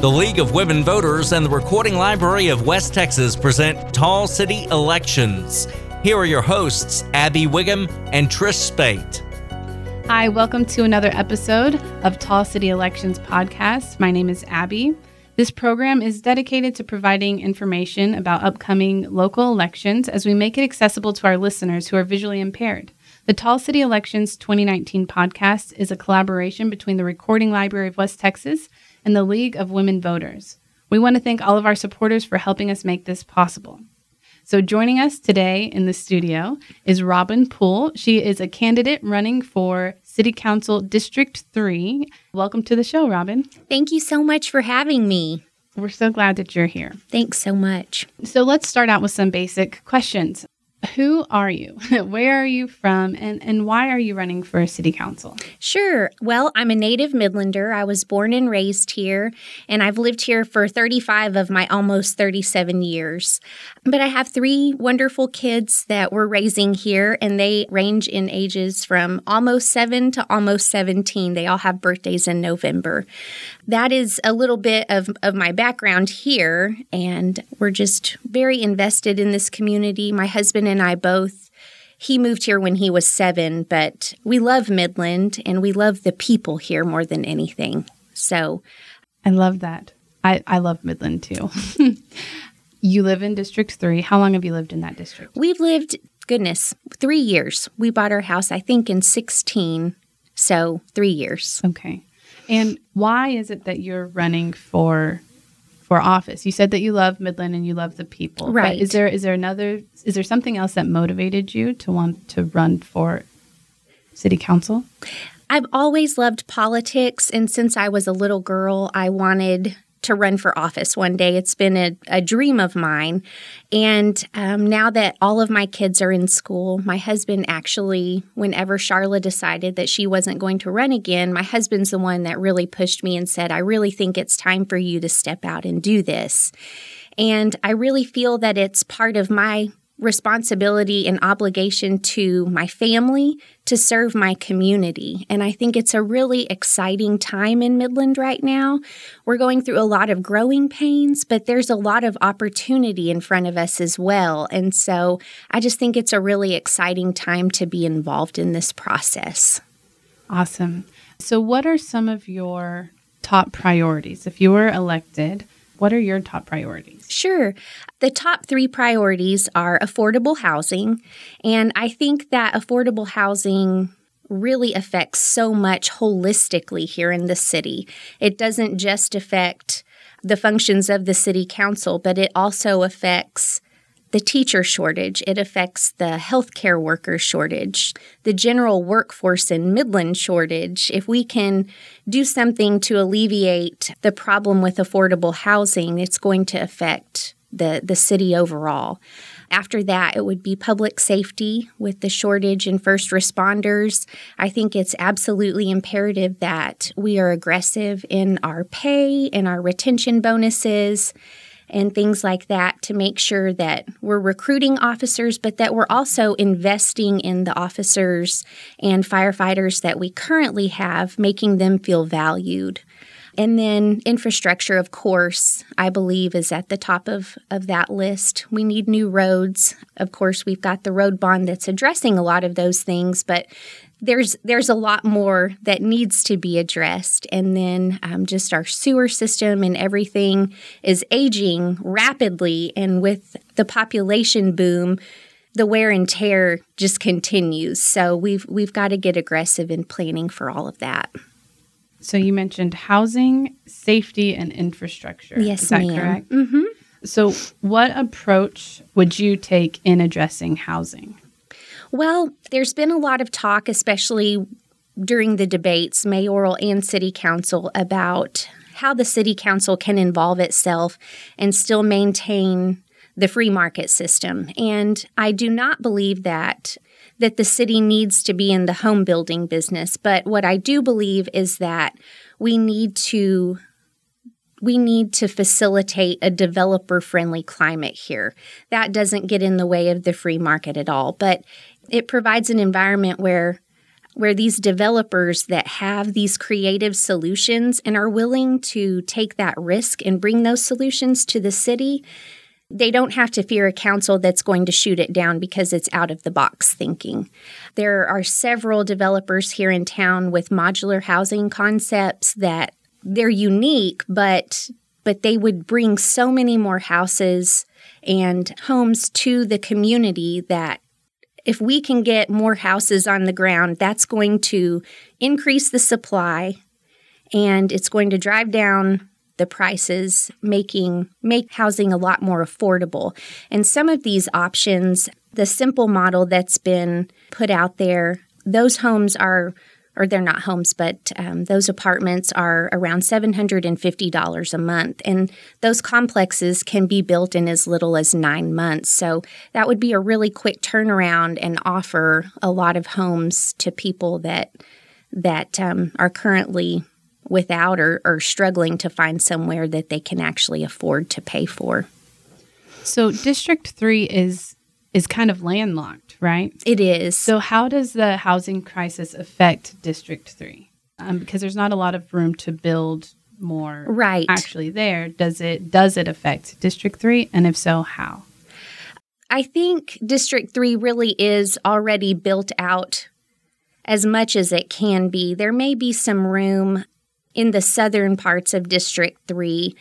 The League of Women Voters and the Recording Library of West Texas present Tall City Elections. Here are your hosts, Abby Wiggum and Trish Spate. Hi, welcome to another episode of Tall City Elections podcast. My name is Abby. This program is dedicated to providing information about upcoming local elections as we make it accessible to our listeners who are visually impaired. The Tall City Elections 2019 podcast is a collaboration between the Recording Library of West Texas and the League of Women Voters. We want to thank all of our supporters for helping us make this possible. So, joining us today in the studio is Robin Poole. She is a candidate running for City Council District 3. Welcome to the show, Robin. Thank you so much for having me. We're so glad that you're here. Thanks so much. So, let's start out with some basic questions. Who are you? Where are you from? And, and why are you running for city council? Sure. Well, I'm a native Midlander. I was born and raised here, and I've lived here for 35 of my almost 37 years. But I have three wonderful kids that we're raising here, and they range in ages from almost seven to almost 17. They all have birthdays in November. That is a little bit of, of my background here, and we're just very invested in this community. My husband and I both. He moved here when he was seven, but we love Midland and we love the people here more than anything. So I love that. I, I love Midland too. you live in District 3. How long have you lived in that district? We've lived, goodness, three years. We bought our house, I think, in 16. So three years. Okay. And why is it that you're running for for office. You said that you love Midland and you love the people. Right. is there is there another is there something else that motivated you to want to run for city council? I've always loved politics and since I was a little girl, I wanted to run for office one day. It's been a, a dream of mine. And um, now that all of my kids are in school, my husband actually, whenever Charla decided that she wasn't going to run again, my husband's the one that really pushed me and said, I really think it's time for you to step out and do this. And I really feel that it's part of my responsibility and obligation to my family to serve my community. And I think it's a really exciting time in Midland right now. We're going through a lot of growing pains, but there's a lot of opportunity in front of us as well. And so I just think it's a really exciting time to be involved in this process. Awesome. So, what are some of your top priorities if you were elected? What are your top priorities? Sure. The top three priorities are affordable housing. And I think that affordable housing really affects so much holistically here in the city. It doesn't just affect the functions of the city council, but it also affects the teacher shortage, it affects the healthcare worker shortage, the general workforce in Midland shortage. If we can do something to alleviate the problem with affordable housing, it's going to affect the, the city overall. After that, it would be public safety with the shortage in first responders. I think it's absolutely imperative that we are aggressive in our pay and our retention bonuses and things like that to make sure that we're recruiting officers, but that we're also investing in the officers and firefighters that we currently have, making them feel valued. And then infrastructure, of course, I believe is at the top of, of that list. We need new roads. Of course, we've got the road bond that's addressing a lot of those things, but there's there's a lot more that needs to be addressed. And then um, just our sewer system and everything is aging rapidly. And with the population boom the wear and tear just continues. So we've we've got to get aggressive in planning for all of that. So you mentioned housing safety and infrastructure. Yes is that ma'am. correct? Mm-hmm. so what approach would you take in addressing housing well, there's been a lot of talk, especially during the debates, mayoral and city council, about how the city council can involve itself and still maintain the free market system. And I do not believe that that the city needs to be in the home building business, but what I do believe is that we need to we need to facilitate a developer friendly climate here. That doesn't get in the way of the free market at all, but it provides an environment where where these developers that have these creative solutions and are willing to take that risk and bring those solutions to the city, they don't have to fear a council that's going to shoot it down because it's out of the box thinking. There are several developers here in town with modular housing concepts that they're unique, but but they would bring so many more houses and homes to the community that if we can get more houses on the ground, that's going to increase the supply and it's going to drive down the prices, making make housing a lot more affordable. And some of these options, the simple model that's been put out there, those homes are or they're not homes, but um, those apartments are around $750 a month. And those complexes can be built in as little as nine months. So that would be a really quick turnaround and offer a lot of homes to people that that um, are currently without or, or struggling to find somewhere that they can actually afford to pay for. So District 3 is is kind of landlocked, right? It is. So how does the housing crisis affect District 3? Um, because there's not a lot of room to build more right actually there does it does it affect district 3 and if so how i think district 3 really is already built out as much as it can be there may be some room in the southern parts of District 3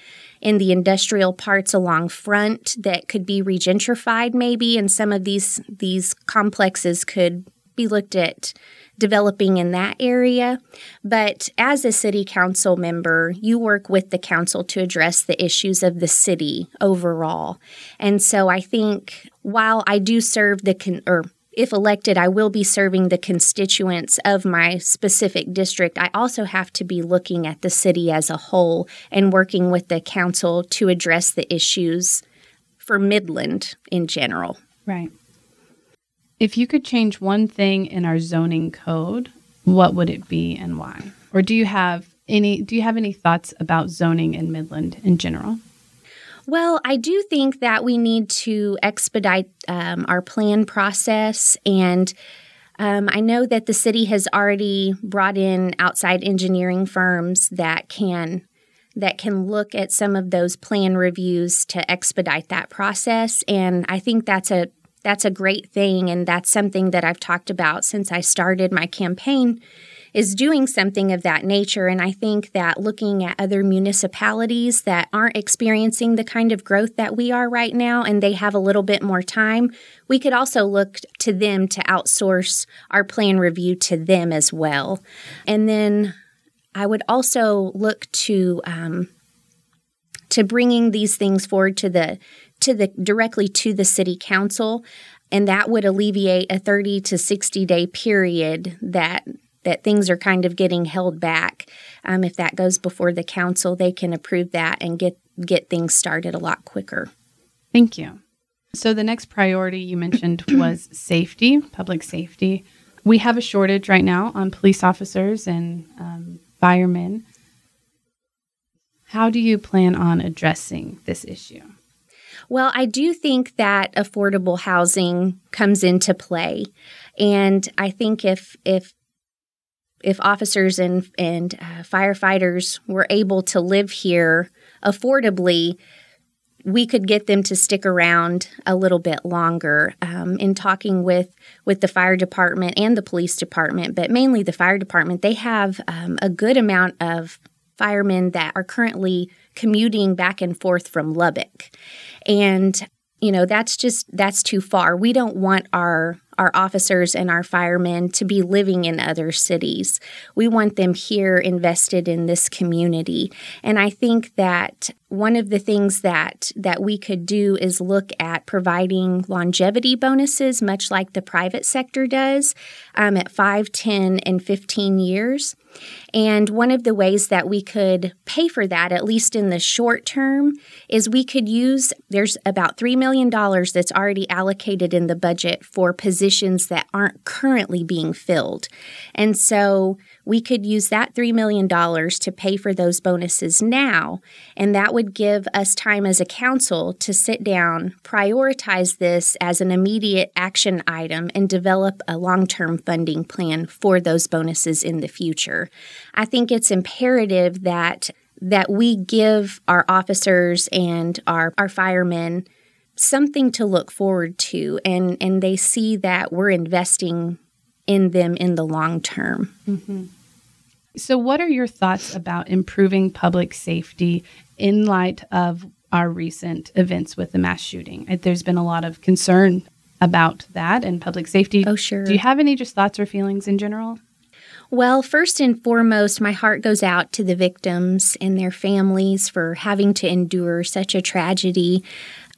in the industrial parts along front that could be regentrified maybe and some of these these complexes could be looked at developing in that area. But as a city council member you work with the council to address the issues of the city overall. And so i think while i do serve the con- or if elected, I will be serving the constituents of my specific district. I also have to be looking at the city as a whole and working with the council to address the issues for Midland in general. Right. If you could change one thing in our zoning code, what would it be and why? Or do you have any do you have any thoughts about zoning in Midland in general? Well, I do think that we need to expedite um, our plan process. And um, I know that the city has already brought in outside engineering firms that can that can look at some of those plan reviews to expedite that process and I think that's a that's a great thing and that's something that I've talked about since I started my campaign is doing something of that nature. And I think that looking at other municipalities that aren't experiencing the kind of growth that we are right now and they have a little bit more time, we could also look to them to outsource our plan review to them as well. And then I would also look to um, to bringing these things forward to the to the directly to the city council and that would alleviate a 30 to 60 day period that that things are kind of getting held back. Um, if that goes before the council, they can approve that and get get things started a lot quicker. Thank you. So the next priority you mentioned was safety, public safety. We have a shortage right now on police officers and um, firemen. How do you plan on addressing this issue? Well, I do think that affordable housing comes into play. And I think if if if officers and and uh, firefighters were able to live here affordably, we could get them to stick around a little bit longer. Um, in talking with with the fire department and the police department, but mainly the fire department, they have um, a good amount of firemen that are currently commuting back and forth from Lubbock, and you know that's just that's too far. We don't want our our officers and our firemen to be living in other cities. We want them here invested in this community. And I think that one of the things that that we could do is look at providing longevity bonuses much like the private sector does um, at 5 10 and 15 years and one of the ways that we could pay for that, at least in the short term, is we could use there's about $3 million that's already allocated in the budget for positions that aren't currently being filled. And so we could use that $3 million to pay for those bonuses now. And that would give us time as a council to sit down, prioritize this as an immediate action item, and develop a long term funding plan for those bonuses in the future. I think it's imperative that that we give our officers and our, our firemen something to look forward to and, and they see that we're investing in them in the long term. Mm-hmm. So, what are your thoughts about improving public safety in light of our recent events with the mass shooting? There's been a lot of concern about that and public safety. Oh, sure. Do you have any just thoughts or feelings in general? Well, first and foremost, my heart goes out to the victims and their families for having to endure such a tragedy.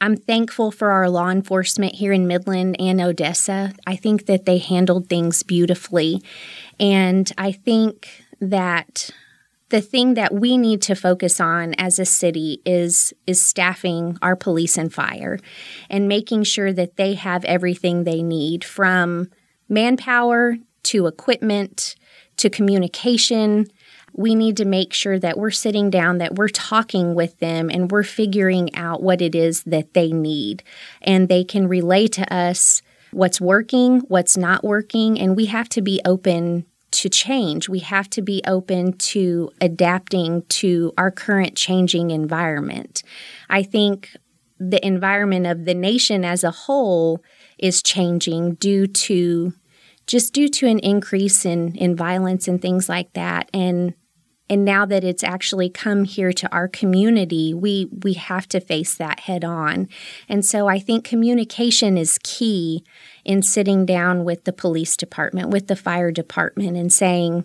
I'm thankful for our law enforcement here in Midland and Odessa. I think that they handled things beautifully. And I think that the thing that we need to focus on as a city is is staffing our police and fire and making sure that they have everything they need from manpower to equipment to communication we need to make sure that we're sitting down that we're talking with them and we're figuring out what it is that they need and they can relay to us what's working what's not working and we have to be open to change. We have to be open to adapting to our current changing environment. I think the environment of the nation as a whole is changing due to just due to an increase in, in violence and things like that. And and now that it's actually come here to our community, we we have to face that head on. And so I think communication is key in sitting down with the police department, with the fire department and saying,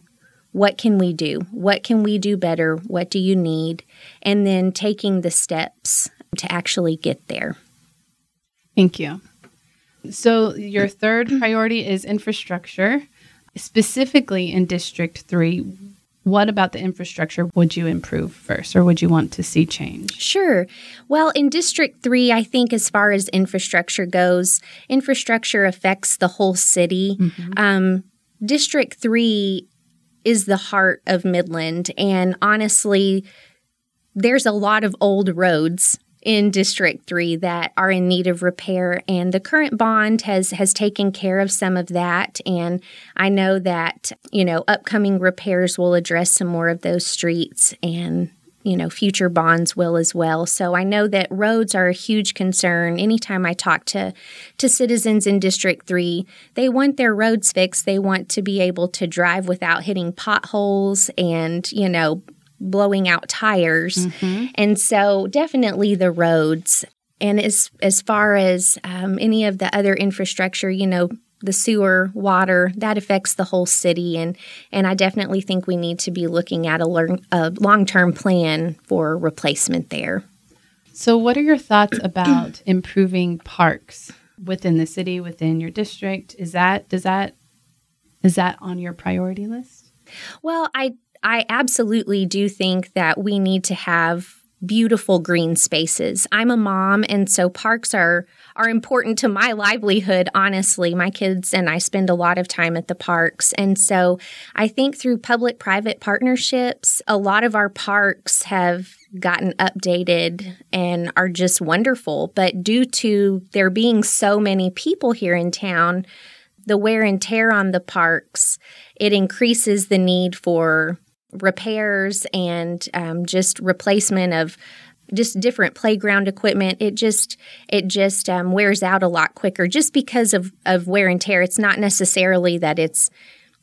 what can we do? What can we do better? What do you need? And then taking the steps to actually get there. Thank you. So, your third priority is infrastructure. Specifically in District 3, what about the infrastructure would you improve first or would you want to see change? Sure. Well, in District 3, I think as far as infrastructure goes, infrastructure affects the whole city. Mm-hmm. Um, District 3 is the heart of Midland. And honestly, there's a lot of old roads in District 3 that are in need of repair and the current bond has has taken care of some of that and I know that you know upcoming repairs will address some more of those streets and you know future bonds will as well. So i know that roads are a huge concern. Anytime i talk to to citizens in district 3 they want their roads fixed. They want to be able to drive without hitting potholes and you know blowing out tires. Mm-hmm. And so definitely the roads. And as as far as um, any of the other infrastructure, you know, the sewer, water, that affects the whole city, and and I definitely think we need to be looking at a, learn, a long term plan for replacement there. So, what are your thoughts about improving parks within the city, within your district? Is that does that is that on your priority list? Well, I I absolutely do think that we need to have beautiful green spaces. I'm a mom and so parks are are important to my livelihood honestly. My kids and I spend a lot of time at the parks and so I think through public private partnerships a lot of our parks have gotten updated and are just wonderful, but due to there being so many people here in town, the wear and tear on the parks, it increases the need for repairs and um, just replacement of just different playground equipment. It just it just um, wears out a lot quicker just because of of wear and tear. It's not necessarily that it's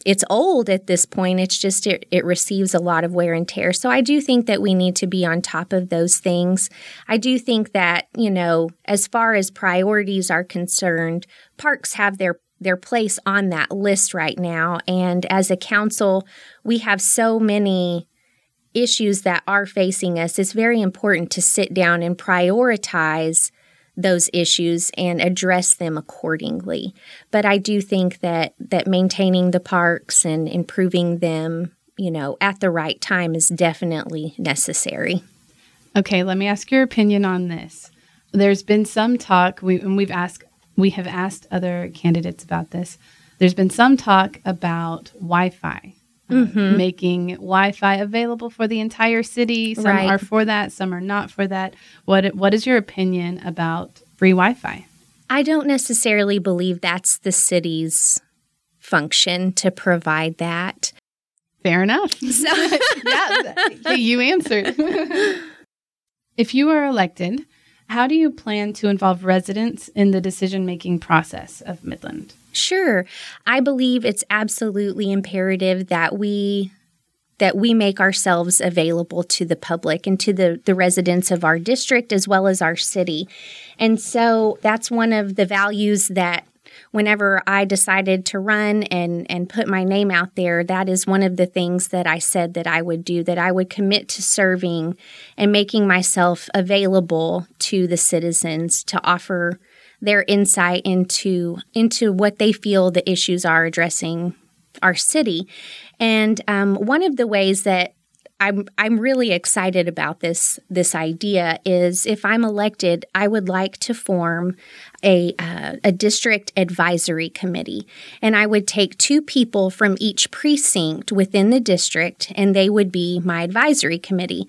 it's old at this point. It's just it, it receives a lot of wear and tear. So i do think that we need to be on top of those things. I do think that you know as far as priorities are concerned parks have their their place on that list right now. And as a council, we have so many issues that are facing us. It's very important to sit down and prioritize those issues and address them accordingly. But I do think that that maintaining the parks and improving them, you know, at the right time is definitely necessary. Okay, let me ask your opinion on this. There's been some talk, we, and we've asked we have asked other candidates about this. There's been some talk about Wi Fi. Uh, Mm-hmm. making Wi-Fi available for the entire city. Some Right. are for that, some are not for that. What What is your opinion about free Wi-Fi? I don't necessarily believe that's the city's function to provide that. Fair enough. So, yeah, you answered. if you are elected, how do you plan to involve residents in the decision making process of Midland? Sure. I believe it's absolutely imperative that we that we make ourselves available to the public and to the, the residents of our district as well as our city. And so that's one of the values that whenever I decided to run and, and put my name out there, that is one of the things that I said that I would do, that I would commit to serving and making myself available to the citizens to offer their insight into into what they feel the issues are addressing our city. And um, one of the ways that I'm I'm really excited about this this idea is if I'm elected, I would like to form a uh, a district advisory committee, and I would take two people from each precinct within the district, and they would be my advisory committee.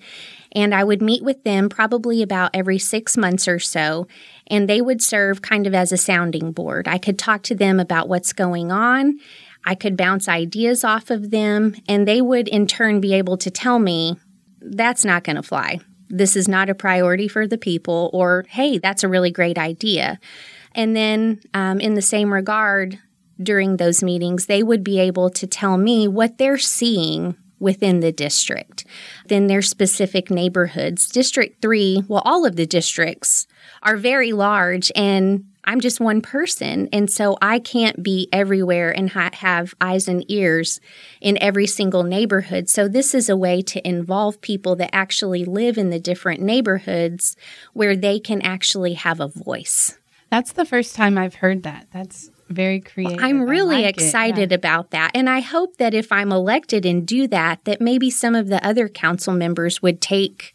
And I would meet with them probably about every six months or so, and they would serve kind of as a sounding board. I could talk to them about what's going on. I could bounce ideas off of them, and they would in turn be able to tell me that's not going to fly. This is not a priority for the people, or hey, that's a really great idea. And then, um, in the same regard, during those meetings, they would be able to tell me what they're seeing within the district, then their specific neighborhoods. District 3, well, all of the districts are very large, and I'm just one person. And so I can't be everywhere and ha- have eyes and ears in every single neighborhood. So this is a way to involve people that actually live in the different neighborhoods where they can actually have a voice. That's the first time I've heard that. That's very creative. I'm really like excited Yeah. about that. And I hope that if I'm elected and do that, that maybe some of the other council members would take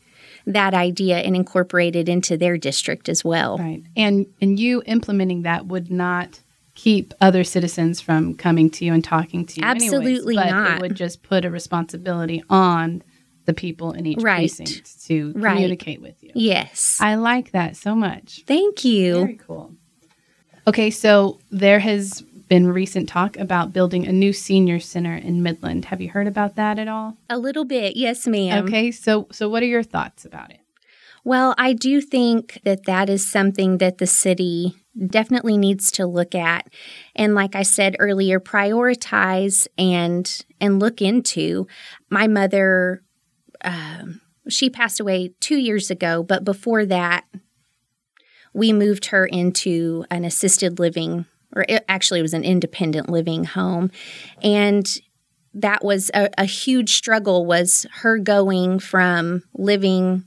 that idea and incorporate it into their district as well. Right. And and you implementing that would not keep other citizens from coming to you and talking to you. anyways, Absolutely but not. It would just put a responsibility on the people in each Right. precinct to Right. communicate with you. Yes. I like that so much. Thank you. Very cool. Okay, so there has been recent talk about building a new senior center in Midland. Have you heard about that at all? A little bit. Yes, ma'am. okay, so so what are your thoughts about it? Well, I do think that that is something that the city definitely needs to look at and like I said earlier prioritize and and look into. My mother um, she passed away 2 years ago, but before that we moved her into an assisted living or it actually it was an independent living home. And that was a, a huge struggle was her going from living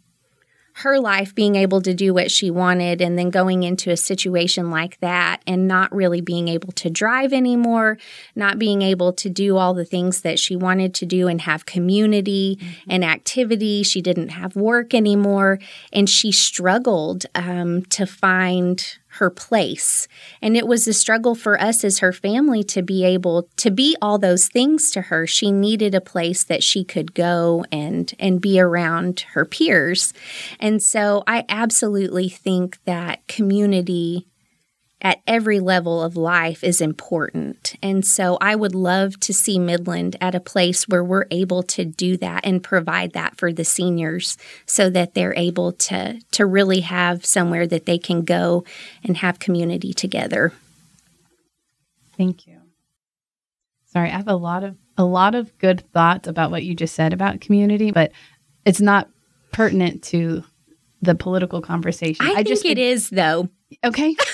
her life being able to do what she wanted and then going into a situation like that and not really being able to drive anymore, not being able to do all the things that she wanted to do and have community and activity. She didn't have work anymore. And she struggled um, to find her place. And it was a struggle for us as her family to be able to be all those things to her. She needed a place that she could go and and be around her peers. And so I absolutely think that community at every level of life is important. And so I would love to see Midland at a place where we're able to do that and provide that for the seniors so that they're able to to really have somewhere that they can go and have community together. Thank you. Sorry, I have a lot of a lot of good thoughts about what you just said about community, but it's not pertinent to the political conversation. I, think just it is though. Okay.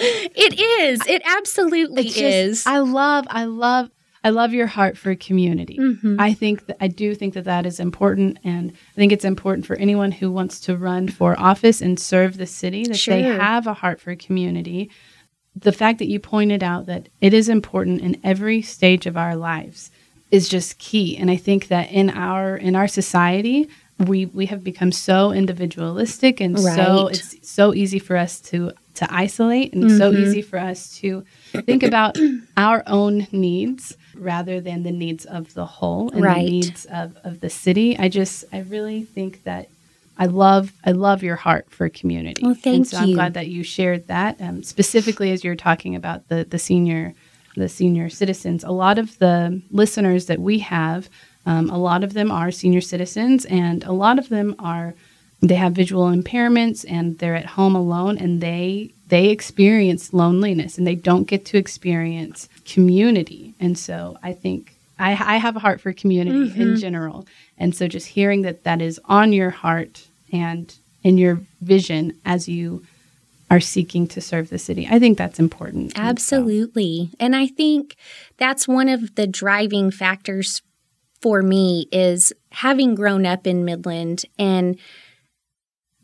It is. It absolutely just- is. I love I love I love your heart for community. Mhm. I think that I do think that that is important, and I think it's important for anyone who wants to run for office and serve the city that they have a heart for community. The fact that you pointed out that it is important in every stage of our lives is just key, and I think that in our in our society, we we have become so individualistic and so it's so easy for us to to isolate and so easy for us to think about our own needs rather than the needs of the whole and Right. the needs of, of the city. I just I really think that I love I love your heart for community. Well, and thank so I'm glad that you shared that um, specifically as you're talking about the the senior the senior citizens. A lot of the listeners that we have, um, a lot of them are senior citizens, and a lot of them are they have visual impairments and they're at home alone, and they they experience loneliness and they don't get to experience community. And so I think I, I have a heart for community in mm-hmm. general, and so just hearing that that is on your heart and in your vision as you are seeking to serve the city. I think that's important. Absolutely. And I think that's one of the driving factors for me is having grown up in Midland and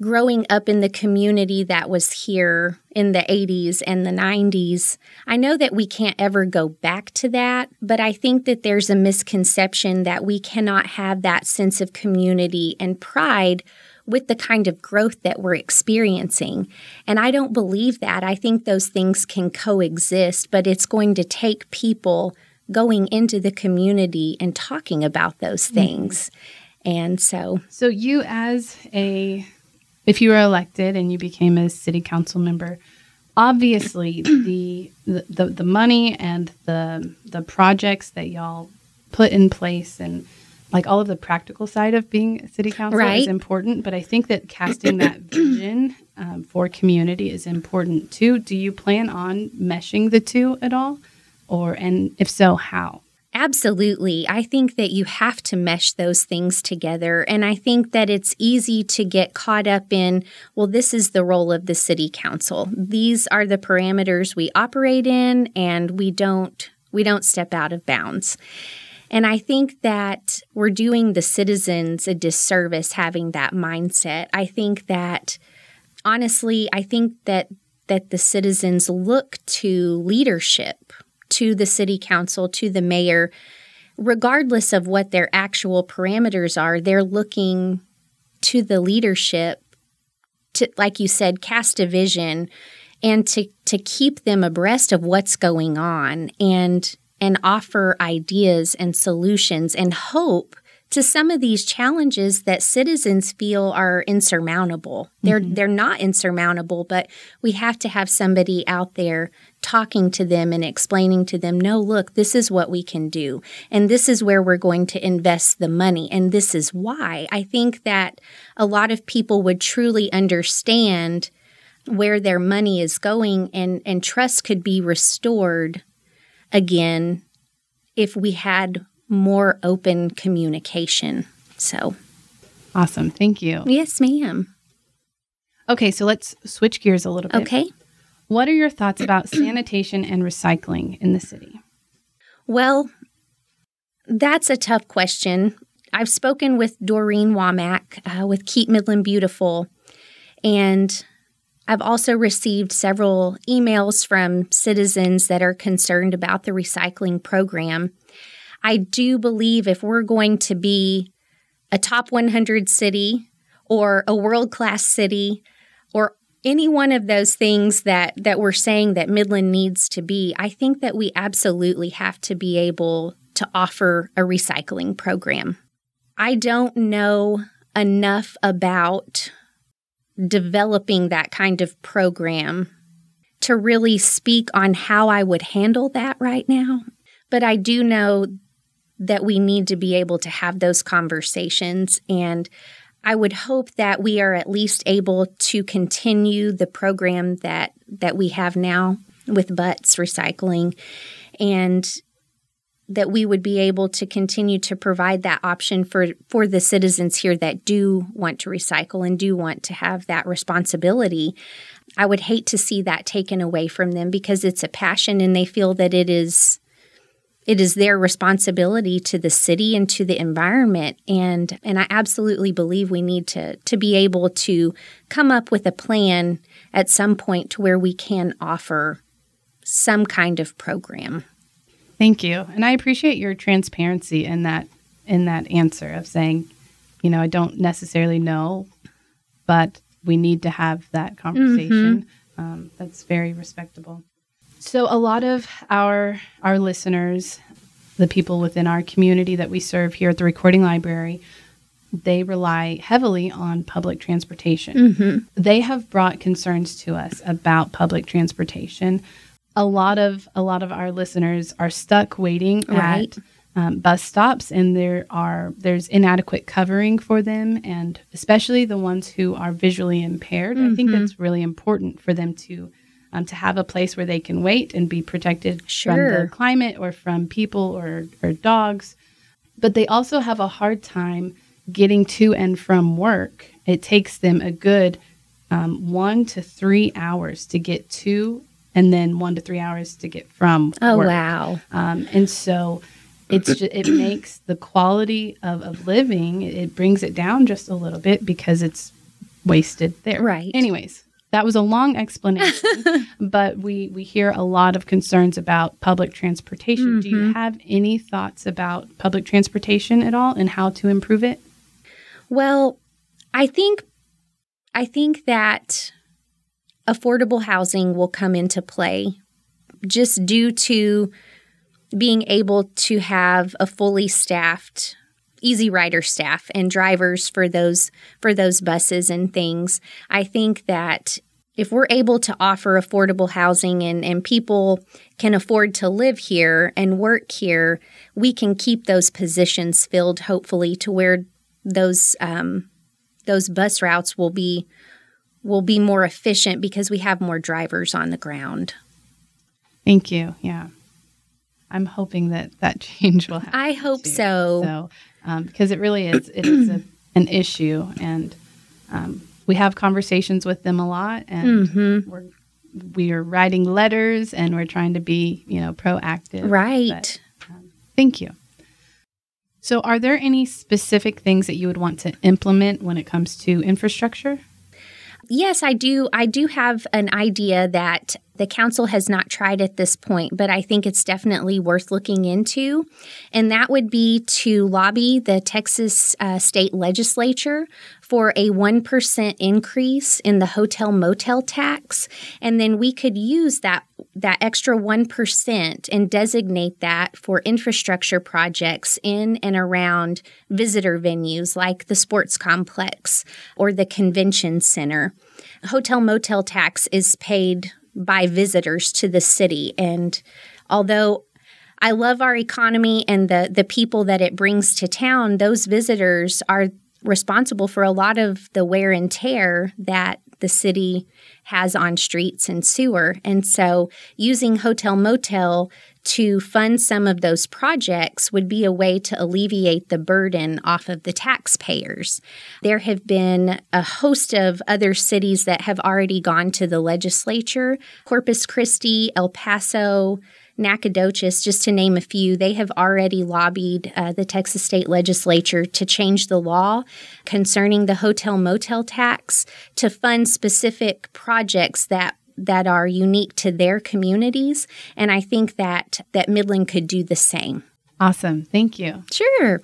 growing up in the community that was here in the 80s and the 90s. I know that we can't ever go back to that, but I think that there's a misconception that we cannot have that sense of community and pride with the kind of growth that we're experiencing. And I don't believe that. I think those things can coexist, but it's going to take people going into the community and talking about those mm-hmm. things. And so, So you as a if you were elected and you became a city council member, obviously the, the the money and the the projects that y'all put in place and like all of the practical side of being a city council is important, but I think that casting that vision um, for community is important too. Do you plan on meshing the two at all, or and if so, how? Absolutely. I think that you have to mesh those things together. And I think that it's easy to get caught up in, well, this is the role of the city council. These are the parameters we operate in and we don't we don't step out of bounds. And I think that we're doing the citizens a disservice having that mindset. I think that honestly, I think that that the citizens look to leadership, to the city council, to the mayor, regardless of what their actual parameters are, they're looking to the leadership to like you said cast a vision and to to keep them abreast of what's going on and and offer ideas and solutions and hope to some of these challenges that citizens feel are insurmountable. They're mm-hmm. they're not insurmountable, but we have to have somebody out there talking to them and explaining to them, "No, look, this is what we can do, and this is where we're going to invest the money, and this is why." I think that a lot of people would truly understand where their money is going and and trust could be restored again if we had more open communication. So, Awesome, thank you. yes, ma'am. Okay, so let's switch gears a little bit. Okay. What are your thoughts about sanitation and recycling in the city? Well, that's a tough question. I've spoken with Doreen Womack uh, with Keep Midland Beautiful, and I've also received several emails from citizens that are concerned about the recycling program. I do believe if we're going to be a top 100 city or a world class city or any one of those things that that we're saying that Midland needs to be, I think that we absolutely have to be able to offer a recycling program. I don't know enough about developing that kind of program to really speak on how I would handle that right now, but I do know that we need to be able to have those conversations and I would hope that we are at least able to continue the program that that we have now with Butts Recycling and that we would be able to continue to provide that option for for the citizens here that do want to recycle and do want to have that responsibility. I would hate to see that taken away from them because it's a passion and they feel that it is it is their responsibility to the city and to the environment and and I absolutely believe we need to to be able to come up with a plan at some point to where we can offer some kind of program. Thank you. And I appreciate your transparency in that in that answer of saying you know, I don't necessarily know, but we need to have that conversation. Mm-hmm. Um, that's very respectable. So a lot of our our listeners, the people within our community that we serve here at the Recording Library, they rely heavily on public transportation. Mm-hmm. They have brought concerns to us about public transportation. A lot of a lot of our listeners are stuck waiting right. at um, bus stops, and there are there's inadequate covering for them, and especially the ones who are visually impaired. Mm-hmm. I think that's really important for them to um, to have a place where they can wait and be protected sure. from the climate or from people or or dogs. But they also have a hard time getting to and from work. It takes them a good um, one to three hours to get to, and then one to three hours to get from. Oh work. wow! Um, and so it's just, it makes the quality of, of living it brings it down just a little bit because it's wasted there right anyways that was a long explanation but we we hear a lot of concerns about public transportation mm-hmm. do you mm-hmm. have any thoughts about public transportation at all and how to improve it well i think i think that affordable housing will come into play just due to being able to have a fully staffed EZ-Rider staff and drivers for those for those buses and things i think that if we're able to offer affordable housing and, and people can afford to live here and work here we can keep those positions filled hopefully to where those um, those bus routes will be will be more efficient because we have more drivers on the ground thank you yeah I'm hoping that that change will happen. I hope too. so. So, um, because it really is, it is a, an issue, and um, we have conversations with them a lot, and mm-hmm. we're we are writing letters, and we're trying to be, you know, proactive. Right. But, um, thank you. So, are there any specific things that you would want to implement when it comes to infrastructure? Yes, I do. I do have an idea that the council has not tried at this point, but I think it's definitely worth looking into. And that would be to lobby the Texas uh, state legislature for a 1% increase in the hotel motel tax. And then we could use that, that extra 1% and designate that for infrastructure projects in and around visitor venues like the sports complex or the convention center. Hotel motel tax is paid by visitors to the city. And although I love our economy and the, the people that it brings to town, those visitors are responsible for a lot of the wear and tear that the city has on streets and sewer. And so using hotel motel to fund some of those projects would be a way to alleviate the burden off of the taxpayers. There have been a host of other cities that have already gone to the legislature Corpus Christi, El Paso, Nacogdoches, just to name a few, they have already lobbied uh, the Texas state legislature to change the law concerning the hotel motel tax to fund specific projects that that are unique to their communities and I think that that Midland could do the same. Awesome. Thank you. Sure.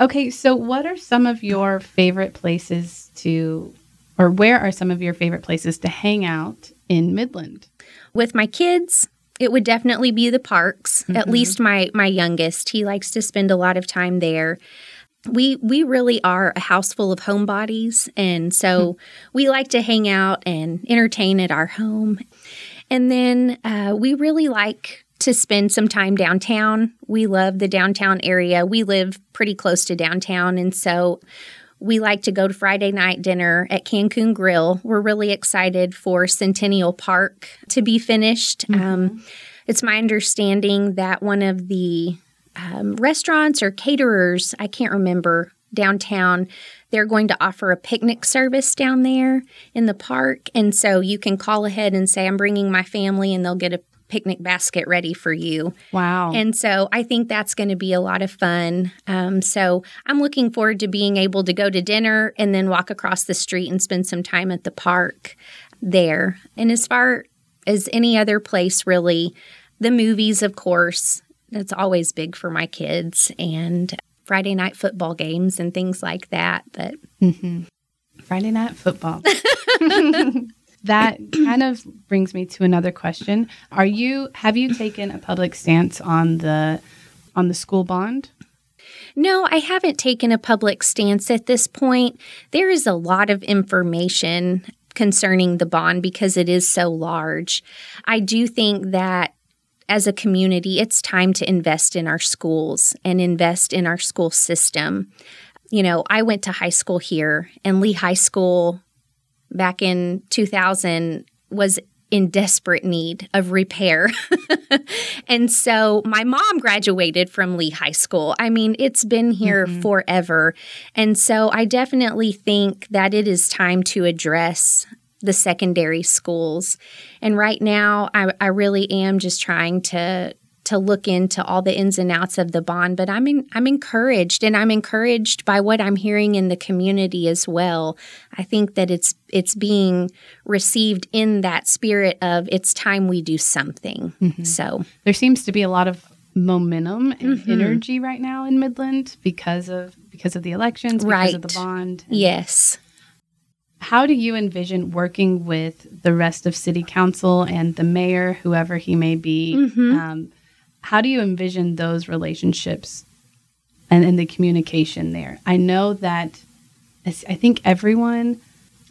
Okay, so what are some of your favorite places to or where are some of your favorite places to hang out in Midland? With my kids, it would definitely be the parks. Mm-hmm. At least my my youngest, he likes to spend a lot of time there we we really are a house full of homebodies and so hmm. we like to hang out and entertain at our home and then uh, we really like to spend some time downtown we love the downtown area we live pretty close to downtown and so we like to go to Friday night dinner at Cancun Grill. We're really excited for Centennial Park to be finished. Mm-hmm. Um, it's my understanding that one of the um, restaurants or caterers, I can't remember, downtown, they're going to offer a picnic service down there in the park. And so you can call ahead and say, I'm bringing my family, and they'll get a picnic basket ready for you. Wow. And so I think that's going to be a lot of fun. Um, so I'm looking forward to being able to go to dinner and then walk across the street and spend some time at the park there. And as far as any other place, really, the movies, of course, that's always big for my kids. And Friday night football games and things like that. But mm-hmm. Friday night football. that kind of brings me to another question. Are you have you taken a public stance on the on the school bond? No, I haven't taken a public stance at this point. There is a lot of information concerning the bond because it is so large. I do think that as a community, it's time to invest in our schools and invest in our school system. You know, I went to high school here, and Lee High School back in 2000 was in desperate need of repair. and so my mom graduated from Lee High School. I mean, it's been here mm-hmm. forever. And so I definitely think that it is time to address the secondary schools. And right now, I, I really am just trying to to look into all the ins and outs of the bond, but I'm in, I'm encouraged and I'm encouraged by what I'm hearing in the community as well. I think that it's it's being received in that spirit of it's time we do something. Mm-hmm. So there seems to be a lot of momentum and mm-hmm. energy right now in Midland because of because of the elections, because right. of the bond. Yes. How do you envision working with the rest of city council and the mayor, whoever he may be, mm-hmm. um, how do you envision those relationships and, and the communication there? I know that I think everyone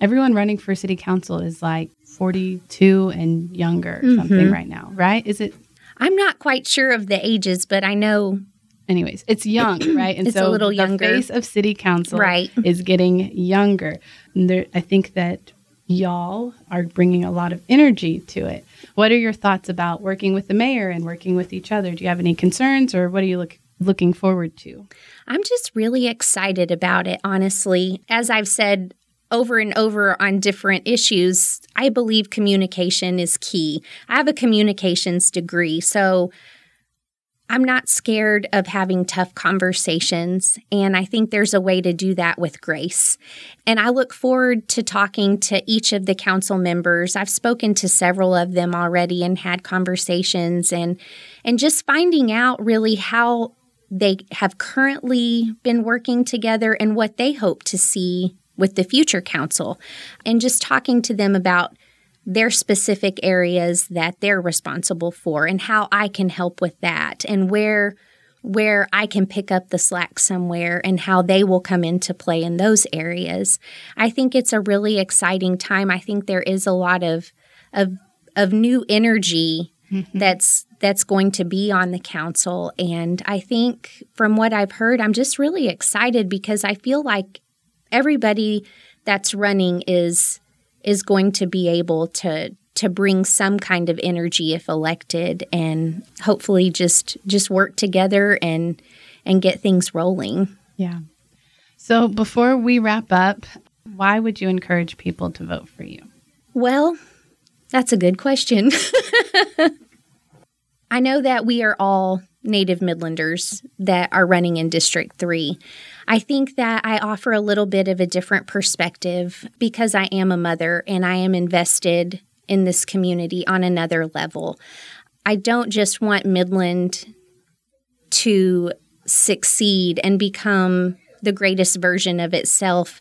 everyone running for city council is like 42 and younger mm-hmm. something right now, right? Is it I'm not quite sure of the ages, but I know anyways, it's young, right? And it's so a little younger. the face of city council right. is getting younger. And there, I think that y'all are bringing a lot of energy to it. What are your thoughts about working with the mayor and working with each other? Do you have any concerns or what are you look, looking forward to? I'm just really excited about it, honestly. As I've said over and over on different issues, I believe communication is key. I have a communications degree, so I'm not scared of having tough conversations, and I think there's a way to do that with grace. And I look forward to talking to each of the council members. I've spoken to several of them already and had conversations and and just finding out really how they have currently been working together and what they hope to see with the future council. And just talking to them about their specific areas that they're responsible for and how I can help with that and where where I can pick up the slack somewhere and how they will come into play in those areas. I think it's a really exciting time. I think there is a lot of of of new energy mm-hmm. that's that's going to be on the council and I think from what I've heard I'm just really excited because I feel like everybody that's running is is going to be able to to bring some kind of energy if elected and hopefully just just work together and and get things rolling. Yeah. So before we wrap up, why would you encourage people to vote for you? Well, that's a good question. I know that we are all native Midlanders that are running in District 3. I think that I offer a little bit of a different perspective because I am a mother and I am invested in this community on another level. I don't just want Midland to succeed and become the greatest version of itself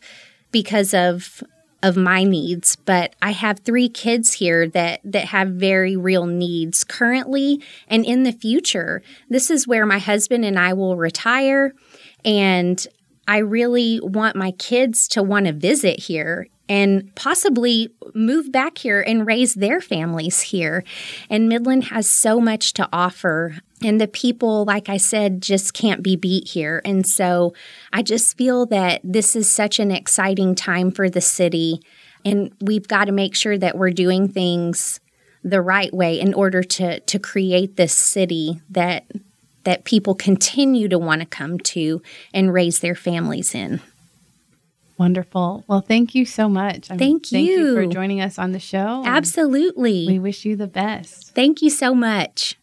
because of of my needs, but I have three kids here that that have very real needs currently and in the future. This is where my husband and I will retire and I really want my kids to want to visit here and possibly move back here and raise their families here. And Midland has so much to offer. And the people, like I said, just can't be beat here. And so I just feel that this is such an exciting time for the city. And we've got to make sure that we're doing things the right way in order to, to create this city that that people continue to want to come to and raise their families in. Wonderful. Well, thank you so much. I thank you. Thank you for joining us on the show. Absolutely. We wish you the best. Thank you so much.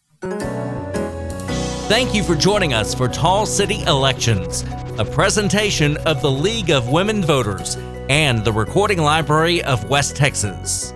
Thank you for joining us for Tall City Elections, a presentation of the League of Women Voters and the Recording Library of West Texas.